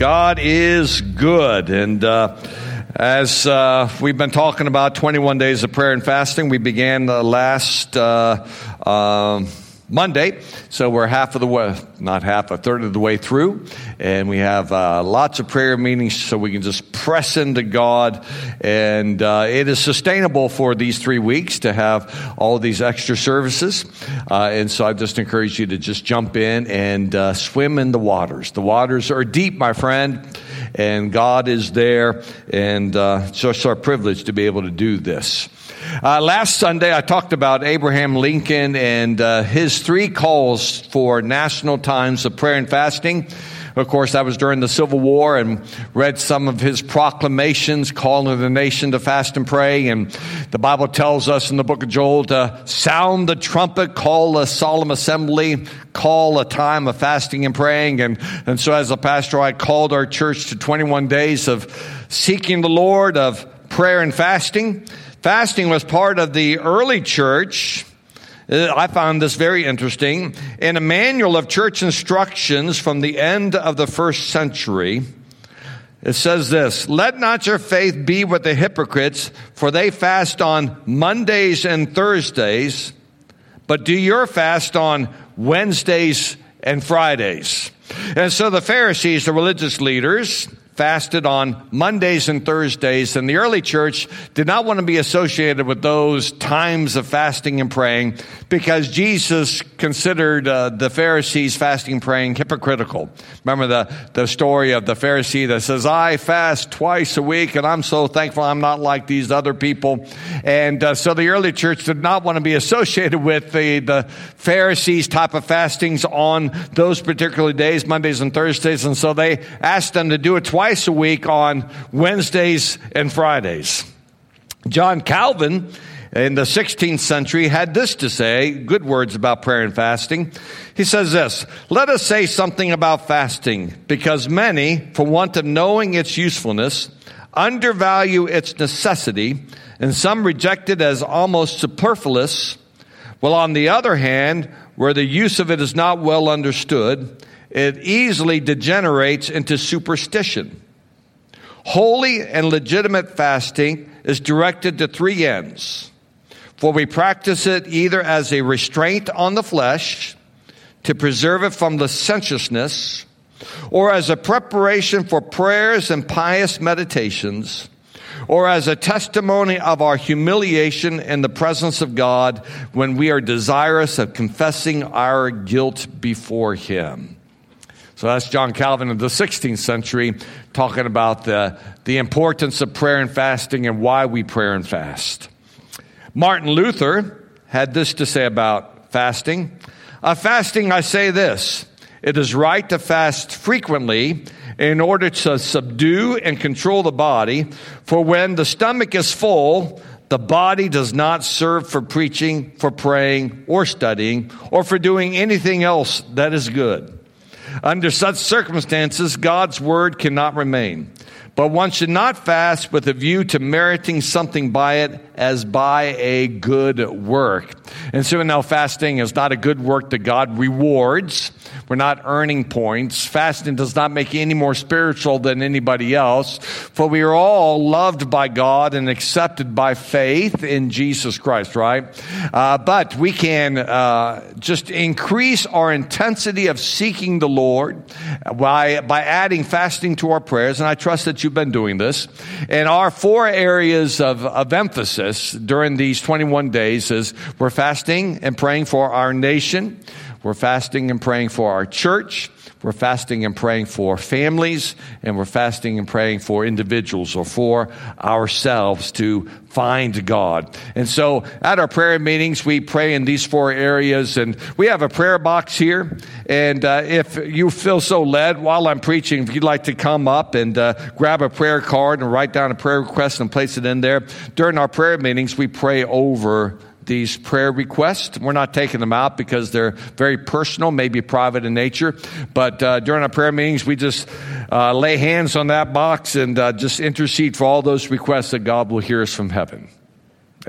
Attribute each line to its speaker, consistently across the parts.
Speaker 1: God is good. And uh, as uh, we've been talking about 21 days of prayer and fasting, we began the last uh, um, Monday. So we're half of the way, not half, a third of the way through. And we have uh, lots of prayer meetings so we can just press into God. And uh, it is sustainable for these three weeks to have all these extra services. Uh, and so I just encourage you to just jump in and uh, swim in the waters. The waters are deep, my friend, and God is there. And uh, it's just our privilege to be able to do this. Uh, last Sunday, I talked about Abraham Lincoln and uh, his three calls for national times of prayer and fasting. Of course, that was during the Civil War and read some of his proclamations calling the nation to fast and pray. And the Bible tells us in the book of Joel to sound the trumpet, call a solemn assembly, call a time of fasting and praying. And, and so as a pastor, I called our church to 21 days of seeking the Lord, of prayer and fasting. Fasting was part of the early church. Uh, I found this very interesting. In a manual of church instructions from the end of the first century, it says this Let not your faith be with the hypocrites, for they fast on Mondays and Thursdays, but do your fast on Wednesdays and Fridays. And so the Pharisees, the religious leaders, fasted on Mondays and Thursdays, and the early church did not want to be associated with those times of fasting and praying because Jesus considered uh, the Pharisees fasting and praying hypocritical. Remember the, the story of the Pharisee that says, I fast twice a week, and I'm so thankful I'm not like these other people. And uh, so the early church did not want to be associated with the, the Pharisees type of fastings on those particular days, Mondays and Thursdays, and so they asked them to do it twice twice a week on Wednesdays and Fridays. John Calvin in the 16th century had this to say, good words about prayer and fasting. He says this, let us say something about fasting because many, for want of knowing its usefulness, undervalue its necessity and some reject it as almost superfluous. While on the other hand, where the use of it is not well understood, it easily degenerates into superstition. Holy and legitimate fasting is directed to three ends. For we practice it either as a restraint on the flesh to preserve it from licentiousness, or as a preparation for prayers and pious meditations, or as a testimony of our humiliation in the presence of God when we are desirous of confessing our guilt before Him. So that's John Calvin in the 16th century talking about the, the importance of prayer and fasting and why we pray and fast. Martin Luther had this to say about fasting. Of fasting, I say this it is right to fast frequently in order to subdue and control the body, for when the stomach is full, the body does not serve for preaching, for praying, or studying, or for doing anything else that is good. Under such circumstances, God's word cannot remain. But one should not fast with a view to meriting something by it as by a good work. And so now fasting is not a good work that God rewards. We're not earning points. Fasting does not make you any more spiritual than anybody else, for we are all loved by God and accepted by faith in Jesus Christ, right? Uh, but we can uh, just increase our intensity of seeking the Lord by, by adding fasting to our prayers, and I trust that you've been doing this. And our four areas of, of emphasis during these 21 days is we're fasting and praying for our nation. We're fasting and praying for our church. We're fasting and praying for families, and we're fasting and praying for individuals or for ourselves to find God. And so at our prayer meetings, we pray in these four areas, and we have a prayer box here. And uh, if you feel so led while I'm preaching, if you'd like to come up and uh, grab a prayer card and write down a prayer request and place it in there, during our prayer meetings, we pray over these prayer requests. We're not taking them out because they're very personal, maybe private in nature. But uh, during our prayer meetings, we just uh, lay hands on that box and uh, just intercede for all those requests that God will hear us from heaven.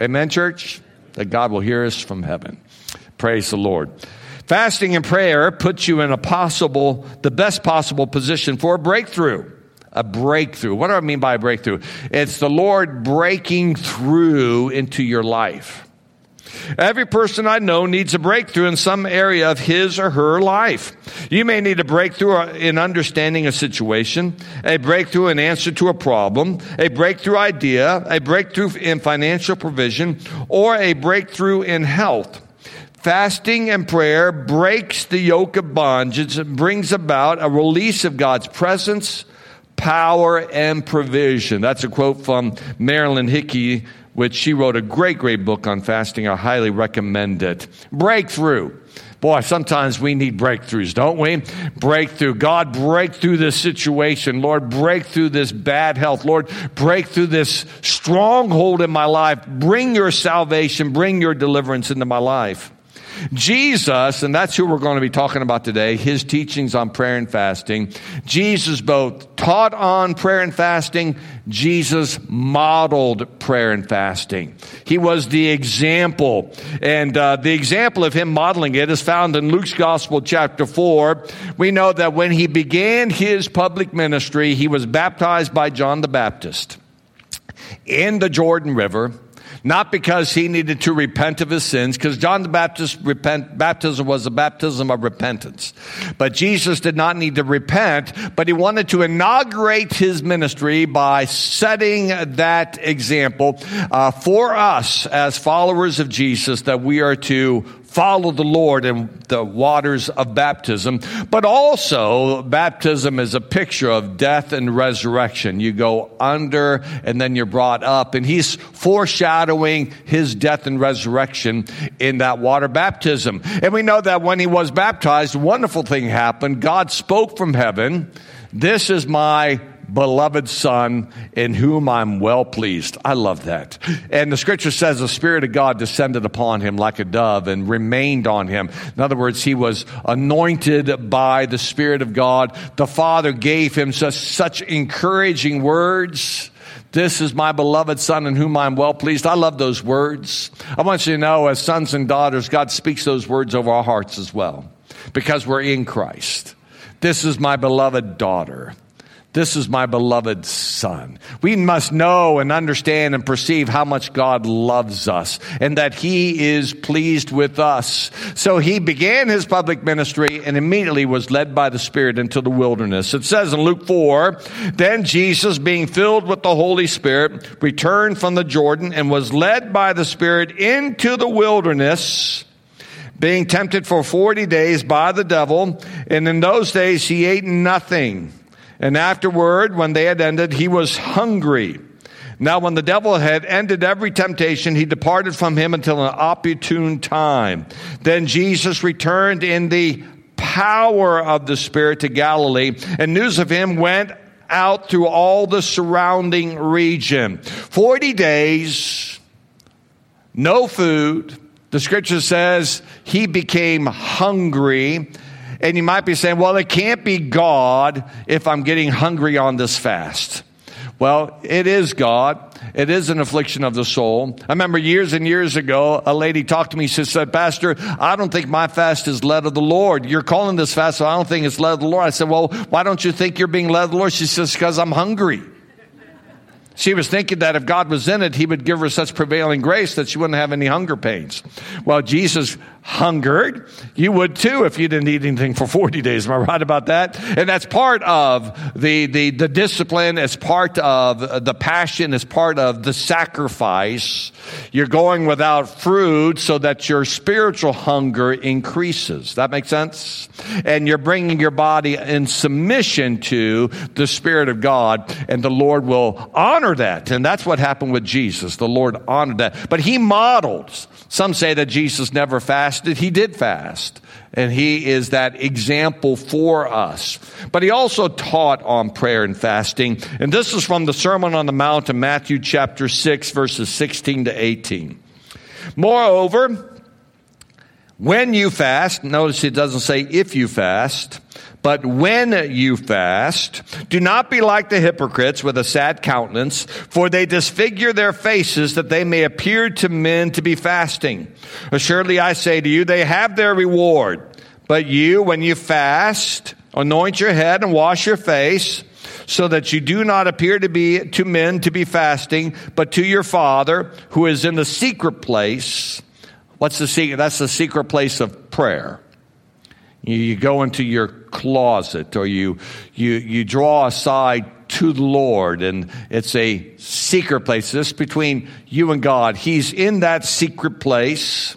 Speaker 1: Amen, church? That God will hear us from heaven. Praise the Lord. Fasting and prayer puts you in a possible, the best possible position for a breakthrough. A breakthrough. What do I mean by a breakthrough? It's the Lord breaking through into your life. Every person I know needs a breakthrough in some area of his or her life. You may need a breakthrough uh, in understanding a situation, a breakthrough in answer to a problem, a breakthrough idea, a breakthrough in financial provision, or a breakthrough in health. Fasting and prayer breaks the yoke of bondage and brings about a release of God's presence, power, and provision. That's a quote from Marilyn Hickey which she wrote a great, great book on fasting. I highly recommend it. Breakthrough. Boy, sometimes we need breakthroughs, don't we? Breakthrough. God, break through this situation. Lord, break through this bad health. Lord, break through this stronghold in my life. Bring your salvation, bring your deliverance into my life. Jesus, and that's who we're going to be talking about today, his teachings on prayer and fasting. Jesus both taught on prayer and fasting, Jesus modeled prayer and fasting. He was the example. And uh, the example of him modeling it is found in Luke's Gospel, chapter 4. We know that when he began his public ministry, he was baptized by John the Baptist in the Jordan River not because he needed to repent of his sins, because John the Baptist repent, baptism was a baptism of repentance. But Jesus did not need to repent, but he wanted to inaugurate his ministry by setting that example uh, for us as followers of Jesus that we are to follow the Lord in the waters of baptism, but also baptism is a picture of death and resurrection. You go under and then you're brought up, and he's foreshadowing his death and resurrection in that water baptism. And we know that when he was baptized, a wonderful thing happened. God spoke from heaven. This is my beloved Son in whom I'm well pleased. I love that. And the scripture says the Spirit of God descended upon him like a dove and remained on him. In other words, he was anointed by the Spirit of God. The Father gave him such, such encouraging words. This is my beloved Son in whom I'm well pleased. I love those words. I want you to know, as sons and daughters, God speaks those words over our hearts as well because we're in Christ. This is my beloved daughter. This is my beloved son. We must know and understand and perceive how much God loves us and that he is pleased with us. So he began his public ministry and immediately was led by the Spirit into the wilderness. It says in Luke 4, then Jesus being filled with the Holy Spirit returned from the Jordan and was led by the Spirit into the wilderness being tempted for 40 days by the devil. And in those days he ate nothing. And afterward, when they had ended, he was hungry. Now, when the devil had ended every temptation, he departed from him until an opportune time. Then Jesus returned in the power of the Spirit to Galilee, and news of him went out through all the surrounding region. Forty days, no food. The scripture says he became hungry. And you might be saying, well, it can't be God if I'm getting hungry on this fast. Well, it is God. It is an affliction of the soul. I remember years and years ago, a lady talked to me. She said, Pastor, I don't think my fast is led of the Lord. You're calling this fast, so I don't think it's led of the Lord. I said, Well, why don't you think you're being led of the Lord? She says, Because I'm hungry. She was thinking that if God was in it, He would give her such prevailing grace that she wouldn't have any hunger pains. Well, Jesus hungered. You would too if you didn't eat anything for 40 days. Am I right about that? And that's part of the, the, the discipline. It's part of the passion. It's part of the sacrifice. You're going without fruit so that your spiritual hunger increases. That makes sense? And you're bringing your body in submission to the Spirit of God and the Lord will honor that. And that's what happened with Jesus. The Lord honored that. But He modeled. Some say that Jesus never fasted fasted, he did fast. And he is that example for us. But he also taught on prayer and fasting. And this is from the Sermon on the Mount in Matthew chapter 6, verses 16 to 18. Moreover, when you fast, notice it doesn't say if you fast, but when you fast, do not be like the hypocrites with a sad countenance, for they disfigure their faces that they may appear to men to be fasting. Assuredly I say to you, they have their reward. But you, when you fast, anoint your head and wash your face, so that you do not appear to be to men to be fasting, but to your Father who is in the secret place. What's the secret? That's the secret place of prayer. You go into your closet or you, you, you draw aside to the Lord and it's a secret place. This between you and God. He's in that secret place.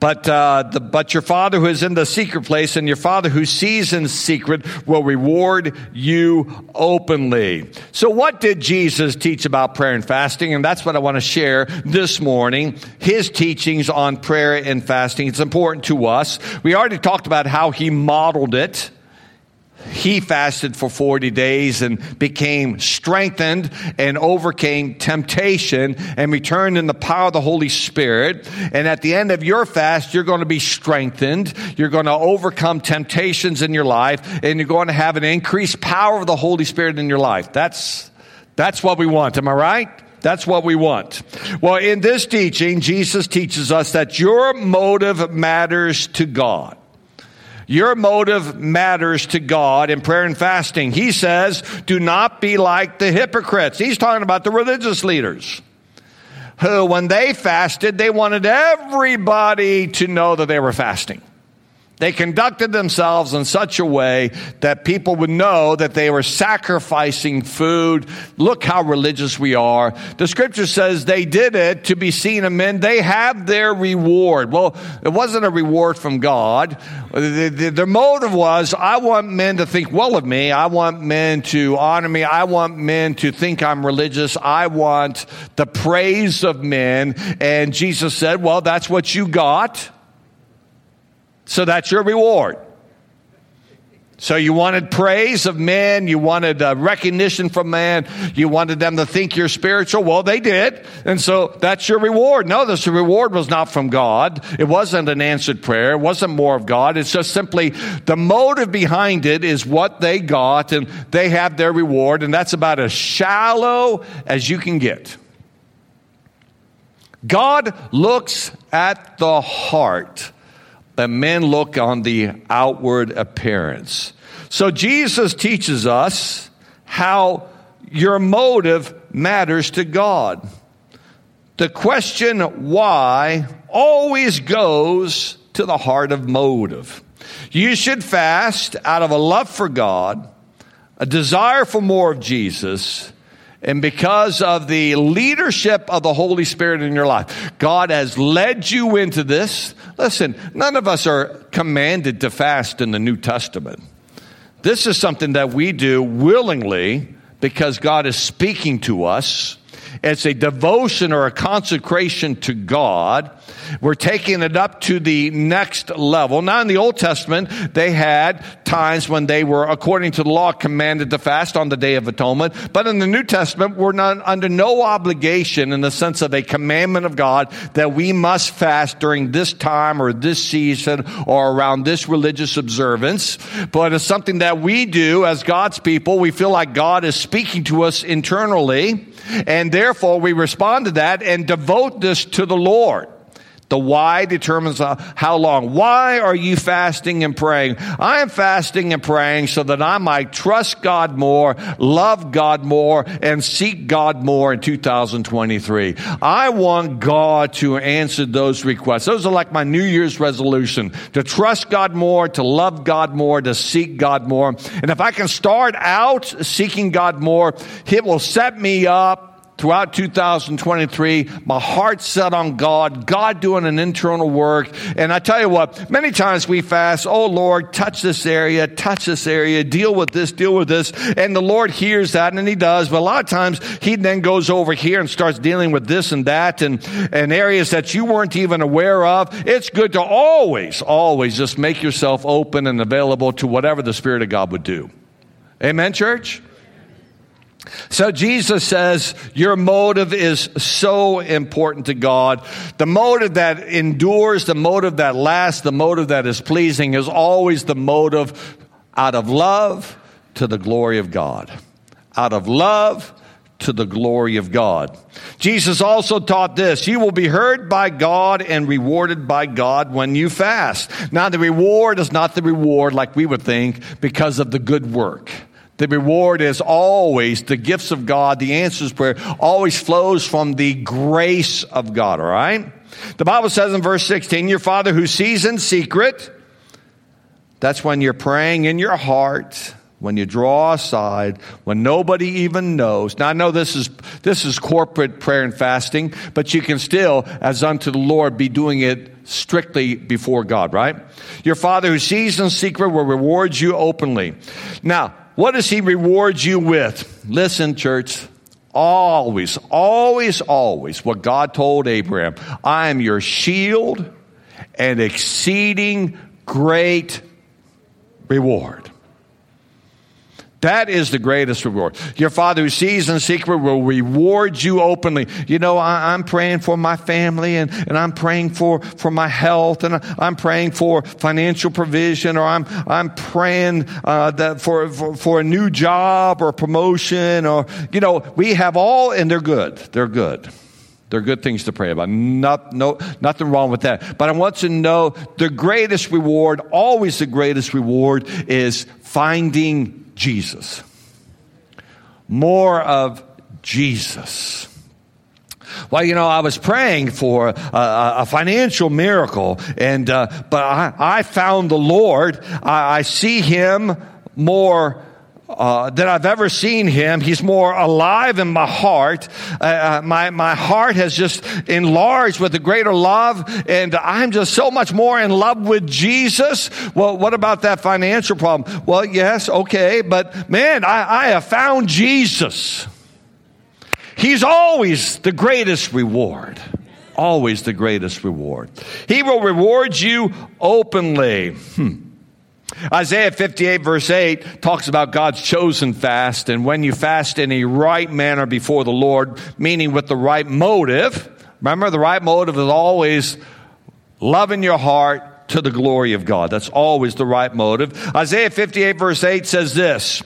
Speaker 1: But, uh, the, but your Father who is in the secret place and your Father who sees in secret will reward you openly. So, what did Jesus teach about prayer and fasting? And that's what I want to share this morning. His teachings on prayer and fasting. It's important to us. We already talked about how he modeled it he fasted for 40 days and became strengthened and overcame temptation and returned in the power of the Holy Spirit. And at the end of your fast, you're going to be strengthened. You're going to overcome temptations in your life and you're going to have an increased power of the Holy Spirit in your life. That's, that's what we want. Am I right? That's what we want. Well, in this teaching, Jesus teaches us that your motive matters to God. Your motive matters to God in prayer and fasting. He says, do not be like the hypocrites. He's talking about the religious leaders who, when they fasted, they wanted everybody to know that they were fasting. They conducted themselves in such a way that people would know that they were sacrificing food. Look how religious we are. The scripture says they did it to be seen of men. They have their reward. Well, it wasn't a reward from God. Their motive was, I want men to think well of me. I want men to honor me. I want men to think I'm religious. I want the praise of men. And Jesus said, well, that's what you got. So that's your reward. So you wanted praise of men, you wanted uh, recognition from man, you wanted them to think you're spiritual. Well, they did. And so that's your reward. No, this reward was not from God. It wasn't an answered prayer. It wasn't more of God. It's just simply the motive behind it is what they got and they have their reward. And that's about as shallow as you can get. God looks at the heart that men look on the outward appearance. So Jesus teaches us how your motive matters to God. The question why always goes to the heart of motive. You should fast out of a love for God, a desire for more of Jesus, and because of the leadership of the Holy Spirit in your life. God has led you into this. Listen, none of us are commanded to fast in the New Testament. This is something that we do willingly because God is speaking to us. It's a devotion or a consecration to God. We're taking it up to the next level. Now, in the Old Testament, they had times when they were, according to the law, commanded to fast on the Day of Atonement. But in the New Testament, we're not under no obligation in the sense of a commandment of God that we must fast during this time or this season or around this religious observance. But it's something that we do as God's people. We feel like God is speaking to us internally. And therefore, we respond to that and devote this to the Lord. The why determines uh, how long. Why are you fasting and praying? I am fasting and praying so that I might trust God more, love God more, and seek God more in 2023. I want God to answer those requests. Those are like my New Year's resolution to trust God more, to love God more, to seek God more. And if I can start out seeking God more, it will set me up throughout 2023, my heart set on God, God doing an internal work. And I tell you what, many times we fast, oh Lord, touch this area, touch this area, deal with this, deal with this. And the Lord hears that and he does. But a lot of times he then goes over here and starts dealing with this and that and, and areas that you weren't even aware of. It's good to always, always just make yourself open and available to whatever the Spirit of God would do. Amen, church? So Jesus says your motive is so important to God. The motive that endures, the motive that lasts, the motive that is pleasing is always the motive out of love to the glory of God. Out of love to the glory of God. Jesus also taught this you will be heard by God and rewarded by God when you fast. Now, the reward is not the reward like we would think because of the good work. The reward is always the gifts of God, the answers prayer always flows from the grace of God, all right? The Bible says in verse 16, Your Father who sees in secret, that's when you're praying in your heart when you draw aside, when nobody even knows. Now I know this is, this is corporate prayer and fasting, but you can still, as unto the Lord, be doing it strictly before God, right? Your Father who sees in secret will reward you openly. Now, what does He reward you with? Listen, church. Always, always, always what God told Abraham. I am your shield and exceeding great reward. That is the greatest reward. Your Father who sees in secret will reward you openly. You know, I, am praying for my family and, and I'm praying for, for my health and I'm praying for financial provision or I'm, I'm praying uh, that for, for, for a new job or promotion or, you know, we have all, and they're good. They're good. They're good things to pray about. Not, no, nothing wrong with that. But I want to know the greatest reward, always the greatest reward, is finding Jesus. More of Jesus. Well, you know, I was praying for a, a financial miracle, and uh, but I, I, found the Lord. I, I see Him more uh, that I've ever seen him. He's more alive in my heart. Uh, uh, my, my heart has just enlarged with a greater love, and I'm just so much more in love with Jesus. Well, what about that financial problem? Well, yes, okay, but man, I, I have found Jesus. He's always the greatest reward. Always the greatest reward. He will reward you openly. Hmm. Isaiah 58 verse 8 talks about God's chosen fast and when you fast in a right manner before the Lord, meaning with the right motive. Remember, the right motive is always love in your heart to the glory of God. That's always the right motive. Isaiah 58 verse 8 says this,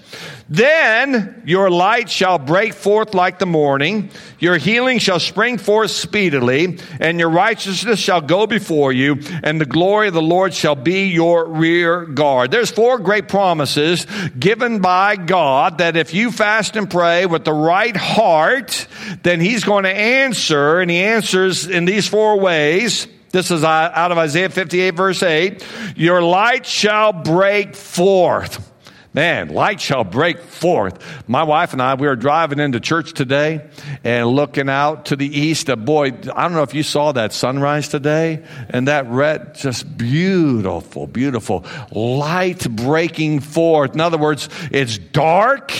Speaker 1: then your light shall break forth like the morning, your healing shall spring forth speedily, and your righteousness shall go before you, and the glory of the Lord shall be your rear guard. There's four great promises given by God that if you fast and pray with the right heart, then He's going to answer, and He answers in these four ways. This is out of Isaiah 58 verse 8. Your light shall break forth. Man, light shall break forth. My wife and I, we were driving into church today and looking out to the east. Boy, I don't know if you saw that sunrise today and that red, just beautiful, beautiful. Light breaking forth. In other words, it's dark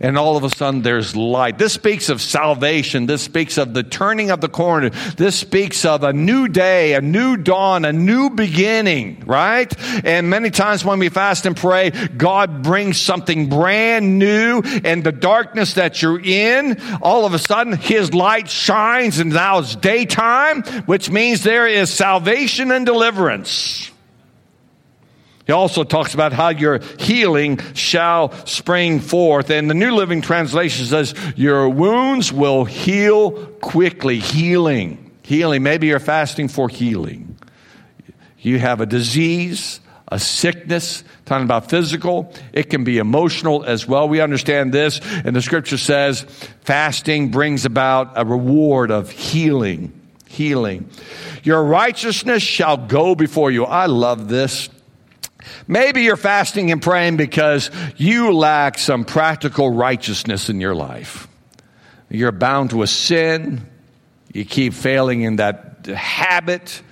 Speaker 1: and all of a sudden there's light. This speaks of salvation. This speaks of the turning of the corner. This speaks of a new day, a new dawn, a new beginning, right? And many times when we fast and pray, God brings something brand new and the darkness that you're in, all of a sudden His light shines and now it's daytime, which means there is salvation and deliverance. He also talks about how your healing shall spring forth. And the New Living Translation says, Your wounds will heal quickly. Healing. Healing. Maybe you're fasting for healing. You have a disease, a sickness, talking about physical. It can be emotional as well. We understand this. And the scripture says fasting brings about a reward of healing. Healing. Your righteousness shall go before you. I love this. Maybe you're fasting and praying because you lack some practical righteousness in your life. You're bound to a sin. You keep failing in that habit.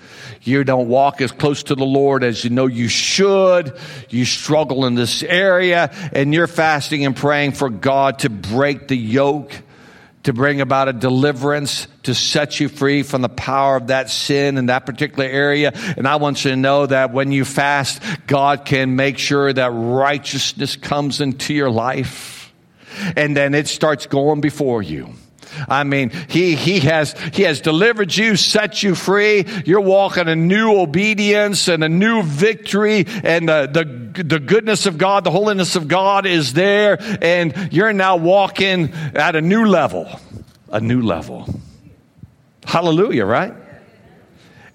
Speaker 1: You don't walk as close to the Lord as you know you should. You struggle in this area and you're fasting and praying for God to break the yoke to bring about a deliverance, to set you free from the power of that sin in that particular area. And I want you to know that when you fast, God can make sure that righteousness comes into your life. And then it starts going before you. I mean, he, he has, he has delivered you, set you free. You're walking in new obedience and a new victory and the, the, the goodness of God, the holiness of God is there and you're now walking at a new level, a new level. Hallelujah, right?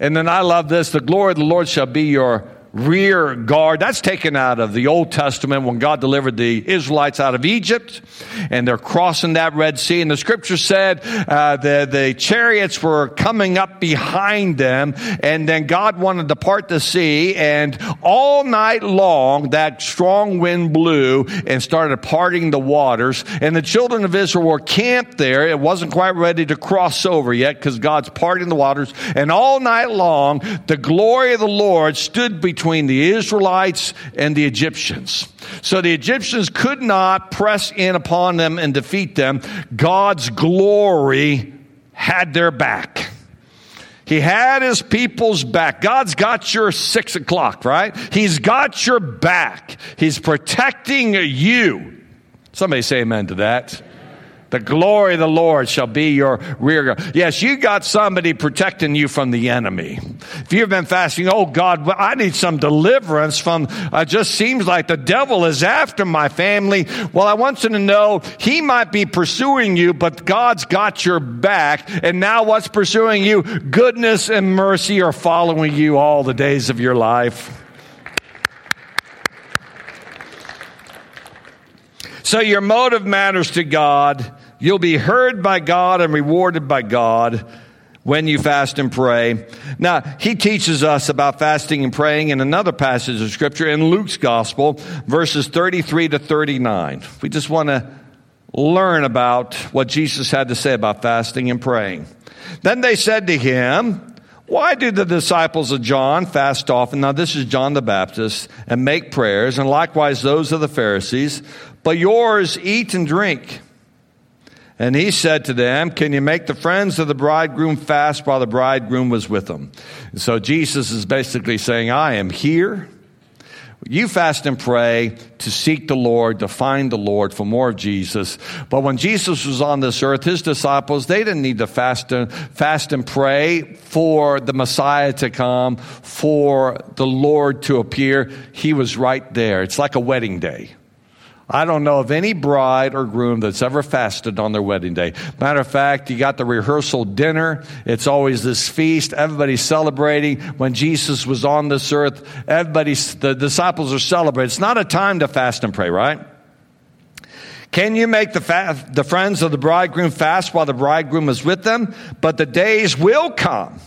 Speaker 1: And then I love this the glory of the Lord shall be your rear guard. That's taken out of the Old Testament when God delivered the Israelites out of Egypt and they're crossing that Red Sea. And the scripture said uh, the, the chariots were coming up behind them and then God wanted to part the sea and all night long that strong wind blew and started parting the waters. And the children of Israel were camped there. It wasn't quite ready to cross over yet because God's parting the waters. And all night long, the glory of the Lord stood between between the Israelites and the Egyptians. So the Egyptians could not press in upon them and defeat them. God's glory had their back. He had his people's back. God's got your six o'clock, right? He's got your back. He's protecting you. Somebody say amen to that. The glory of the Lord shall be your rear guard. Yes, you got somebody protecting you from the enemy. If you've been fasting, oh God, I need some deliverance from, it uh, just seems like the devil is after my family. Well, I want you to know he might be pursuing you, but God's got your back. And now what's pursuing you? Goodness and mercy are following you all the days of your life. So your motive matters to God. You'll be heard by God and rewarded by God when you fast and pray. Now, he teaches us about fasting and praying in another passage of scripture in Luke's gospel, verses 33 to 39. We just want to learn about what Jesus had to say about fasting and praying. Then they said to him, why do the disciples of John fast often? Now, this is John the Baptist, and make prayers, and likewise those of the Pharisees, but yours eat and drink. And he said to them, Can you make the friends of the bridegroom fast while the bridegroom was with them? so Jesus is basically saying, I am here. You fast and pray to seek the Lord, to find the Lord for more of Jesus. But when Jesus was on this earth, his disciples, they didn't need to fast and, fast and pray for the Messiah to come, for the Lord to appear. He was right there. It's like a wedding day. I don't know of any bride or groom that's ever fasted on their wedding day. Matter of fact, you got the rehearsal dinner. It's always this feast. Everybody's celebrating. When Jesus was on this earth, everybody, the disciples are celebrating. It's not a time to fast and pray, right? Can you make the, fa- the friends of the bridegroom fast while the bridegroom is with them? But the days will come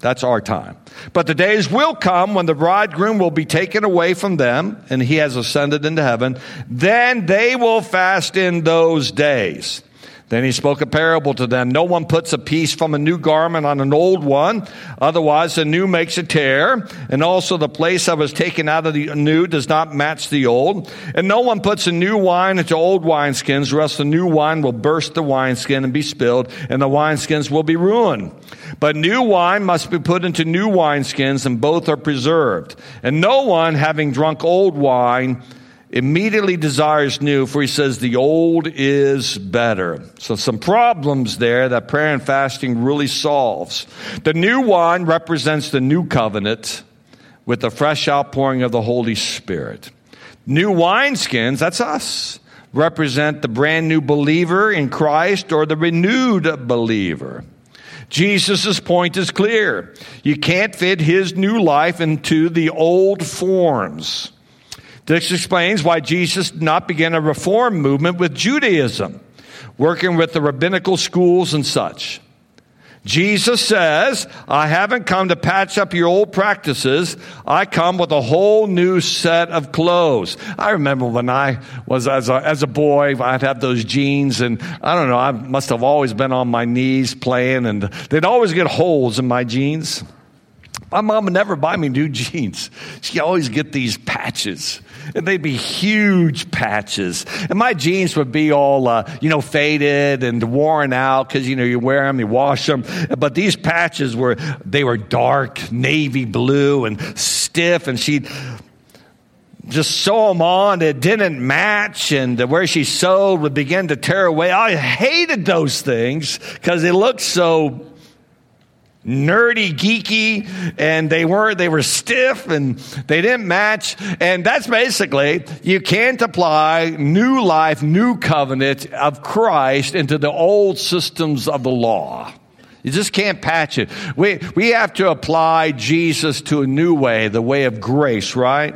Speaker 1: that's our time. But the days will come when the bridegroom will be taken away from them and he has ascended into heaven. Then they will fast in those days. Then he spoke a parable to them. No one puts a piece from a new garment on an old one. Otherwise, the new makes a tear. And also the place that was taken out of the new does not match the old. And no one puts a new wine into old wineskins, or else the new wine will burst the wineskin and be spilled, and the wineskins will be ruined. But new wine must be put into new wineskins, and both are preserved. And no one, having drunk old wine, immediately desires new, for he says the old is better. So, some problems there that prayer and fasting really solves. The new wine represents the new covenant with the fresh outpouring of the Holy Spirit. New wineskins, that's us, represent the brand new believer in Christ or the renewed believer. Jesus' point is clear. You can't fit his new life into the old forms. This explains why Jesus did not begin a reform movement with Judaism, working with the rabbinical schools and such. Jesus says, I haven't come to patch up your old practices. I come with a whole new set of clothes. I remember when I was as a, as a boy, I'd have those jeans and I don't know, I must have always been on my knees playing and they'd always get holes in my jeans. My mom would never buy me new jeans. She'd always get these patches and they'd be huge patches. And my jeans would be all, uh, you know, faded and worn out because, you know, you wear them, you wash them. But these patches were, they were dark, navy blue and stiff. And she'd, just sew them on. It didn't match, and where she sewed would begin to tear away. I hated those things because they looked so nerdy, geeky, and they were they were stiff and they didn't match. And that's basically you can't apply new life, new covenant of Christ into the old systems of the law. You just can't patch it. We, we have to apply Jesus to a new way, the way of grace, right?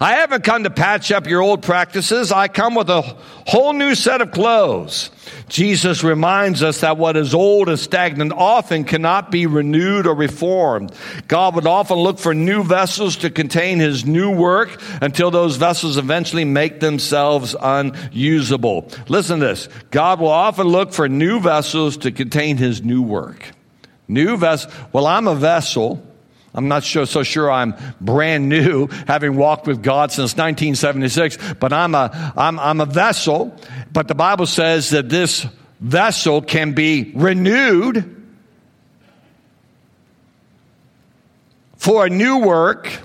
Speaker 1: I haven't come to patch up your old practices. I come with a whole new set of clothes. Jesus reminds us that what is old and stagnant often cannot be renewed or reformed. God would often look for new vessels to contain his new work until those vessels eventually make themselves unusable. Listen to this. God will often look for new vessels to contain his new work. New vessel. Well, I'm a vessel I'm not so sure I'm brand new, having walked with God since 1976, but I'm a, I'm, I'm a vessel. But the Bible says that this vessel can be renewed for a new work,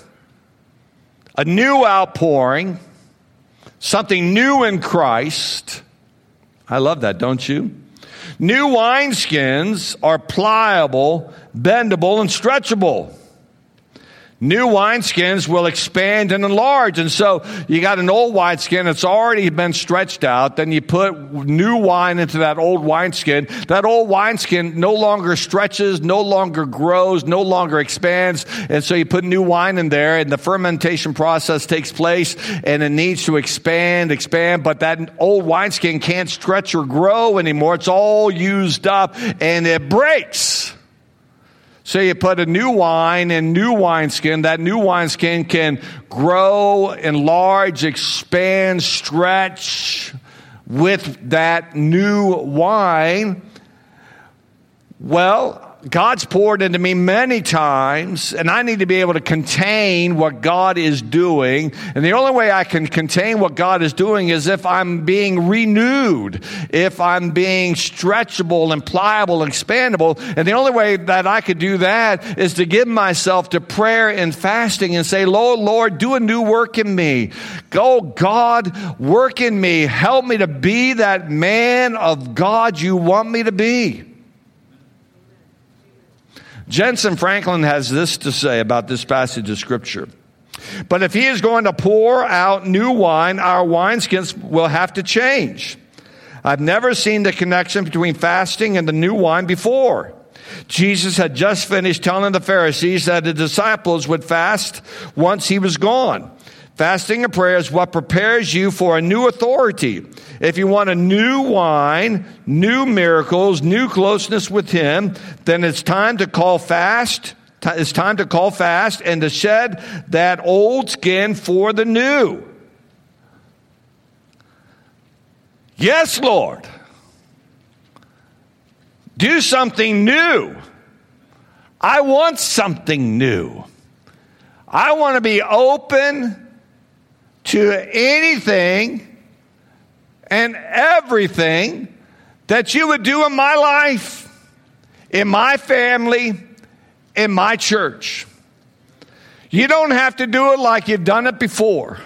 Speaker 1: a new outpouring, something new in Christ. I love that, don't you? New wineskins are pliable, bendable, and stretchable. New wineskins will expand and enlarge. And so you got an old wineskin that's already been stretched out. Then you put new wine into that old wineskin. That old wineskin no longer stretches, no longer grows, no longer expands. And so you put new wine in there and the fermentation process takes place and it needs to expand, expand. But that old wineskin can't stretch or grow anymore. It's all used up and it breaks. So you put a new wine in new wineskin. That new wineskin can grow, enlarge, expand, stretch with that new wine. Well, God's poured into me many times, and I need to be able to contain what God is doing. And the only way I can contain what God is doing is if I'm being renewed, if I'm being stretchable and pliable and expandable. And the only way that I could do that is to give myself to prayer and fasting and say, Lord, Lord, do a new work in me. Go, God, work in me. Help me to be that man of God you want me to be. Jentezen Franklin has this to say about this passage of Scripture. But if he is going to pour out new wine, our wineskins will have to change. I've never seen the connection between fasting and the new wine before. Jesus had just finished telling the Pharisees that the disciples would fast once he was gone. Fasting and prayer is what prepares you for a new authority. If you want a new wine, new miracles, new closeness with Him, then it's time to call fast. It's time to call fast and to shed that old skin for the new. Yes, Lord. Do something new. I want something new. I want to be open to anything and everything that you would do in my life, in my family, in my church. You don't have to do it like you've done it before.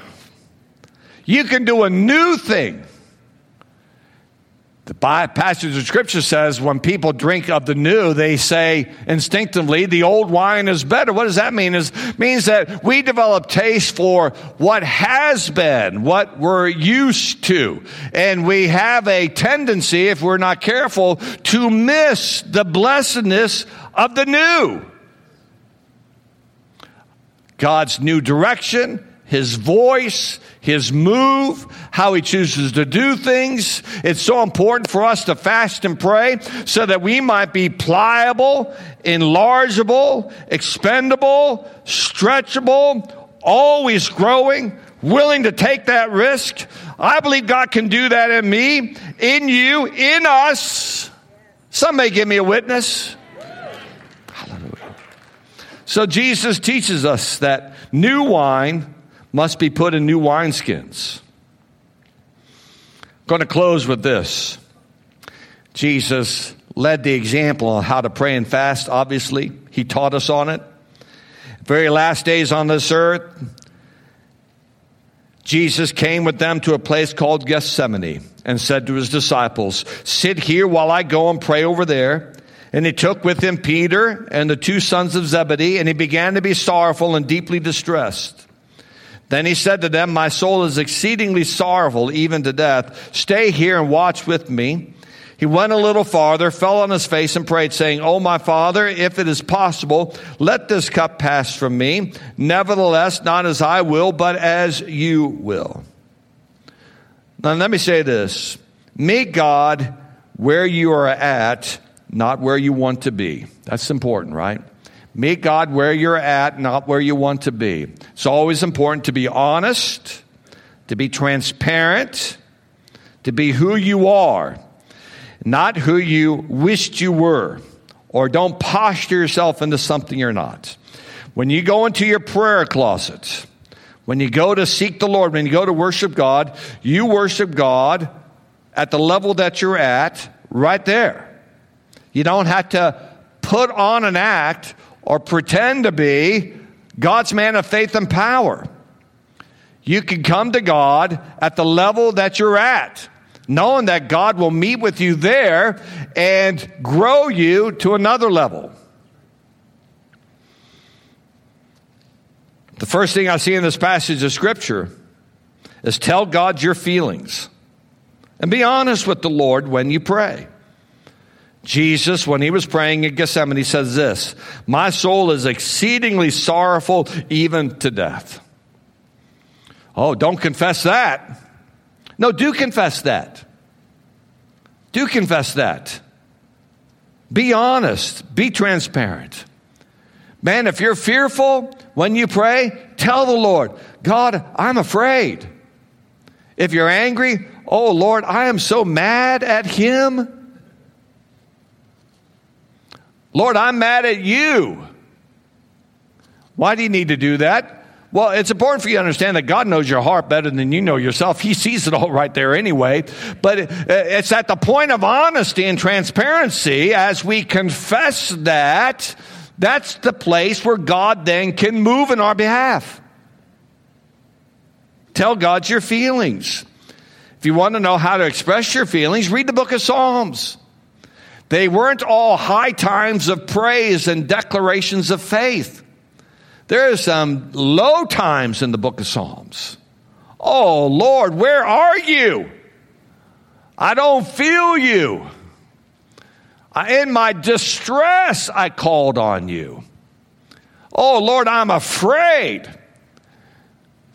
Speaker 1: You can do a new thing. The passage of scripture says when people drink of the new, they say instinctively the old wine is better. What does that mean? It means that we develop taste for what has been, what we're used to. And we have a tendency, if we're not careful, to miss the blessedness of the new. God's new direction, His voice, his move, how he chooses to do things. It's so important for us to fast and pray so that we might be pliable, enlargeable, expendable, stretchable, always growing, willing to take that risk. I believe God can do that in me, in you, in us. Some may give me a witness. Hallelujah. So Jesus teaches us that new wine must be put in new wineskins. I'm going to close with this. Jesus led the example on how to pray and fast, obviously. He taught us on it. Very last days on this earth, Jesus came with them to a place called Gethsemane and said to his disciples, Sit here while I go and pray over there. And he took with him Peter and the two sons of Zebedee, and he began to be sorrowful and deeply distressed. Then he said to them, My soul is exceedingly sorrowful, even to death. Stay here and watch with me. He went a little farther, fell on his face, and prayed, saying, Oh, my Father, if it is possible, let this cup pass from me. Nevertheless, not as I will, but as you will. Now, let me say this Meet God where you are at, not where you want to be. That's important, right? Meet God where you're at, not where you want to be. It's always important to be honest, to be transparent, to be who you are not who you wished you were, or don't posture yourself into something you're not. When you go into your prayer closet, when you go to seek the Lord, when you go to worship God, you worship God at the level that you're at right there. You don't have to put on an act or pretend to be God's man of faith and power. You can come to God at the level that you're at knowing that God will meet with you there and grow you to another level. The first thing I see in this passage of Scripture is tell God your feelings and be honest with the Lord when you pray. Jesus, when he was praying in Gethsemane, says this My soul is exceedingly sorrowful, even to death. Oh, don't confess that. No, do confess that. Do confess that. Be honest. Be transparent. Man, if you're fearful when you pray, tell the Lord, God, I'm afraid. If you're angry, oh Lord, I am so mad at him. Lord, I'm mad at you. Why do you need to do that? Well, it's important for you to understand that God knows your heart better than you know yourself. He sees it all right there anyway. But uh, it's at the point of honesty and transparency as we confess that, that's the place where God then can move in our behalf. Tell God your feelings. If you want to know how to express your feelings, read the book of Psalms. They weren't all high times of praise and declarations of faith. There are some low times in the book of Psalms. Oh, Lord, where are you? I don't feel you. In my distress, I called on you. Oh, Lord, I'm afraid.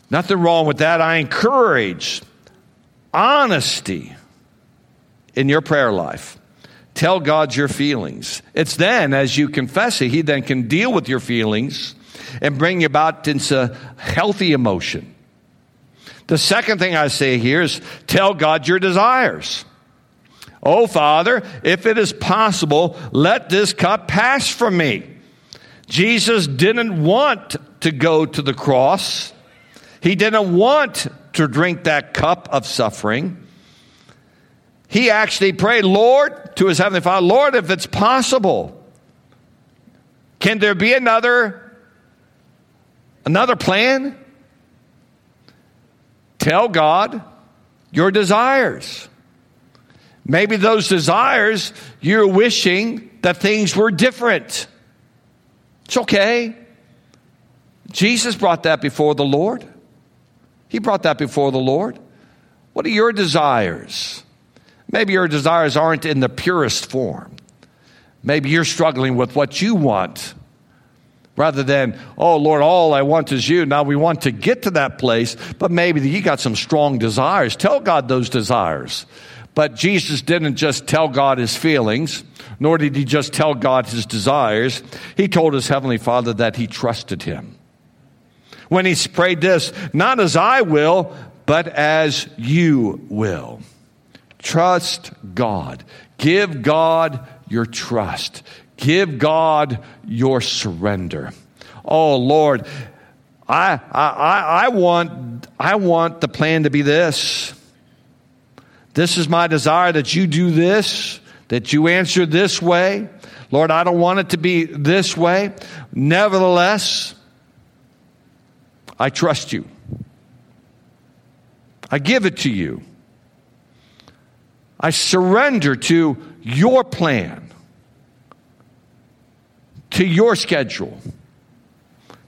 Speaker 1: Nothing wrong with that. I encourage honesty in your prayer life. Tell God your feelings. It's then, as you confess it, He then can deal with your feelings and bring you about into healthy emotion. The second thing I say here is tell God your desires. Oh, Father, if it is possible, let this cup pass from me. Jesus didn't want to go to the cross. He didn't want to drink that cup of suffering. He actually prayed, Lord, to his heavenly Father, Lord, if it's possible, can there be another Another plan? Tell God your desires. Maybe those desires, you're wishing that things were different. It's okay. Jesus brought that before the Lord. He brought that before the Lord. What are your desires? Maybe your desires aren't in the purest form. Maybe you're struggling with what you want rather than, oh Lord, all I want is you. Now we want to get to that place, but maybe you got some strong desires. Tell God those desires. But Jesus didn't just tell God his feelings, nor did he just tell God his desires. He told his heavenly Father that he trusted him. When he prayed this, not as I will, but as you will. Trust God. Give God your trust. Give God your surrender. Oh Lord, I, I, I, want, I want the plan to be this. This is my desire that you do this, that you answer this way. Lord, I don't want it to be this way. Nevertheless, I trust you. I give it to you. I surrender to your plan to your schedule,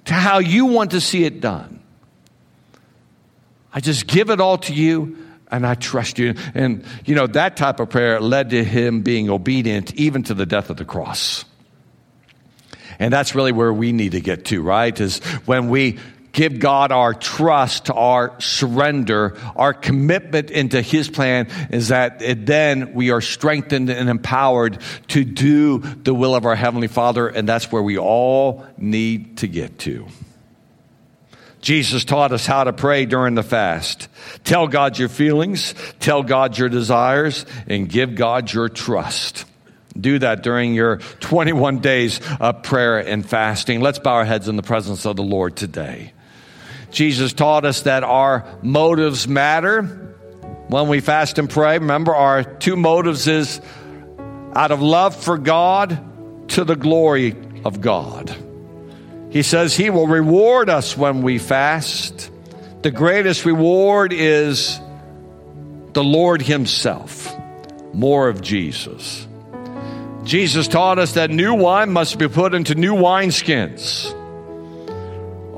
Speaker 1: to how you want to see it done. I just give it all to you and I trust you. And, you know, that type of prayer led to him being obedient even to the death of the cross. And that's really where we need to get to, right? Is when we give God our trust, our surrender, our commitment into His plan, is that it, then we are strengthened and empowered to do the will of our Heavenly Father, and that's where we all need to get to. Jesus taught us how to pray during the fast. Tell God your feelings, tell God your desires, and give God your trust. Do that during your 21 days of prayer and fasting. Let's bow our heads in the presence of the Lord today. Jesus taught us that our motives matter when we fast and pray. Remember, our two motives is out of love for God to the glory of God. He says He will reward us when we fast. The greatest reward is the Lord Himself. More of Jesus. Jesus taught us that new wine must be put into new wineskins.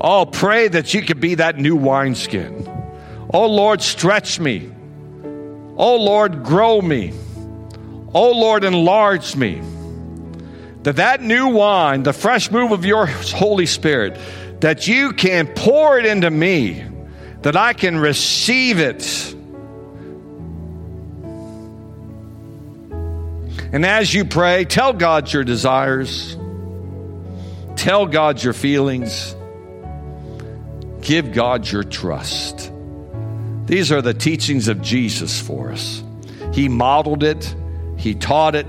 Speaker 1: Oh, pray that you could be that new wineskin. Oh, Lord, stretch me. Oh, Lord, grow me. Oh, Lord, enlarge me that that new wine, the fresh move of your Holy Spirit, that you can pour it into me, that I can receive it. And as you pray, tell God your desires, tell God your feelings, give God your trust. These are the teachings of Jesus for us. He modeled it, He taught it,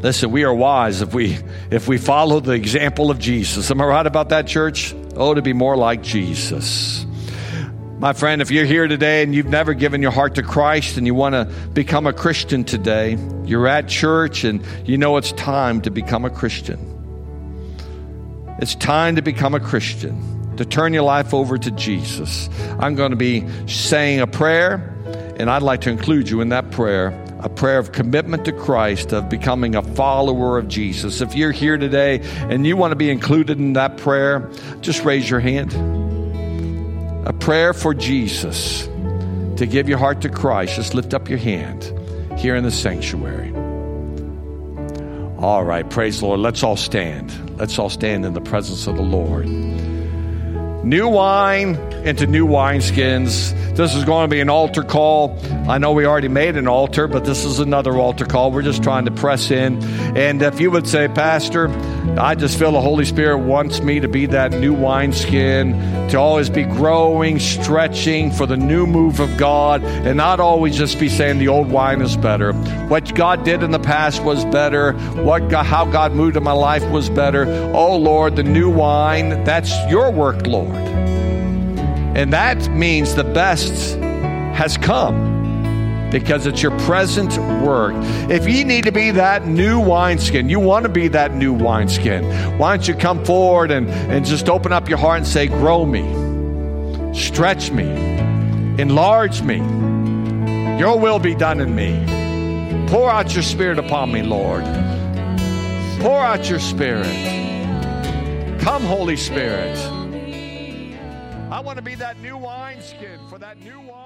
Speaker 1: Listen, we are wise if we if we follow the example of Jesus. Am I right about that, church? Oh, to be more like Jesus. My friend, if you're here today and you've never given your heart to Christ and you want to become a Christian today, you're at church and you know it's time to become a Christian. It's time to become a Christian, to turn your life over to Jesus. I'm going to be saying a prayer, and I'd like to include you in that prayer a prayer of commitment to Christ, of becoming a follower of Jesus. If you're here today and you want to be included in that prayer, just raise your hand. A prayer for Jesus to give your heart to Christ, just lift up your hand here in the sanctuary. All right, praise the Lord. Let's all stand. Let's all stand in the presence of the Lord. New wine into new wineskins this is going to be an altar call. I know we already made an altar, but this is another altar call. We're just trying to press in. And if you would say, Pastor, I just feel the Holy Spirit wants me to be that new wineskin, to always be growing, stretching for the new move of God, and not always just be saying the old wine is better. What God did in the past was better. What God, how God moved in my life was better. Oh Lord, the new wine, that's your work, Lord. And that means the best has come because it's your present work. If you need to be that new wineskin, you want to be that new wineskin, why don't you come forward and, and just open up your heart and say, Grow me, stretch me, enlarge me. Your will be done in me. Pour out your spirit upon me, Lord. Pour out your spirit. Come, Holy Spirit. I want to be that new wineskin for that new wine.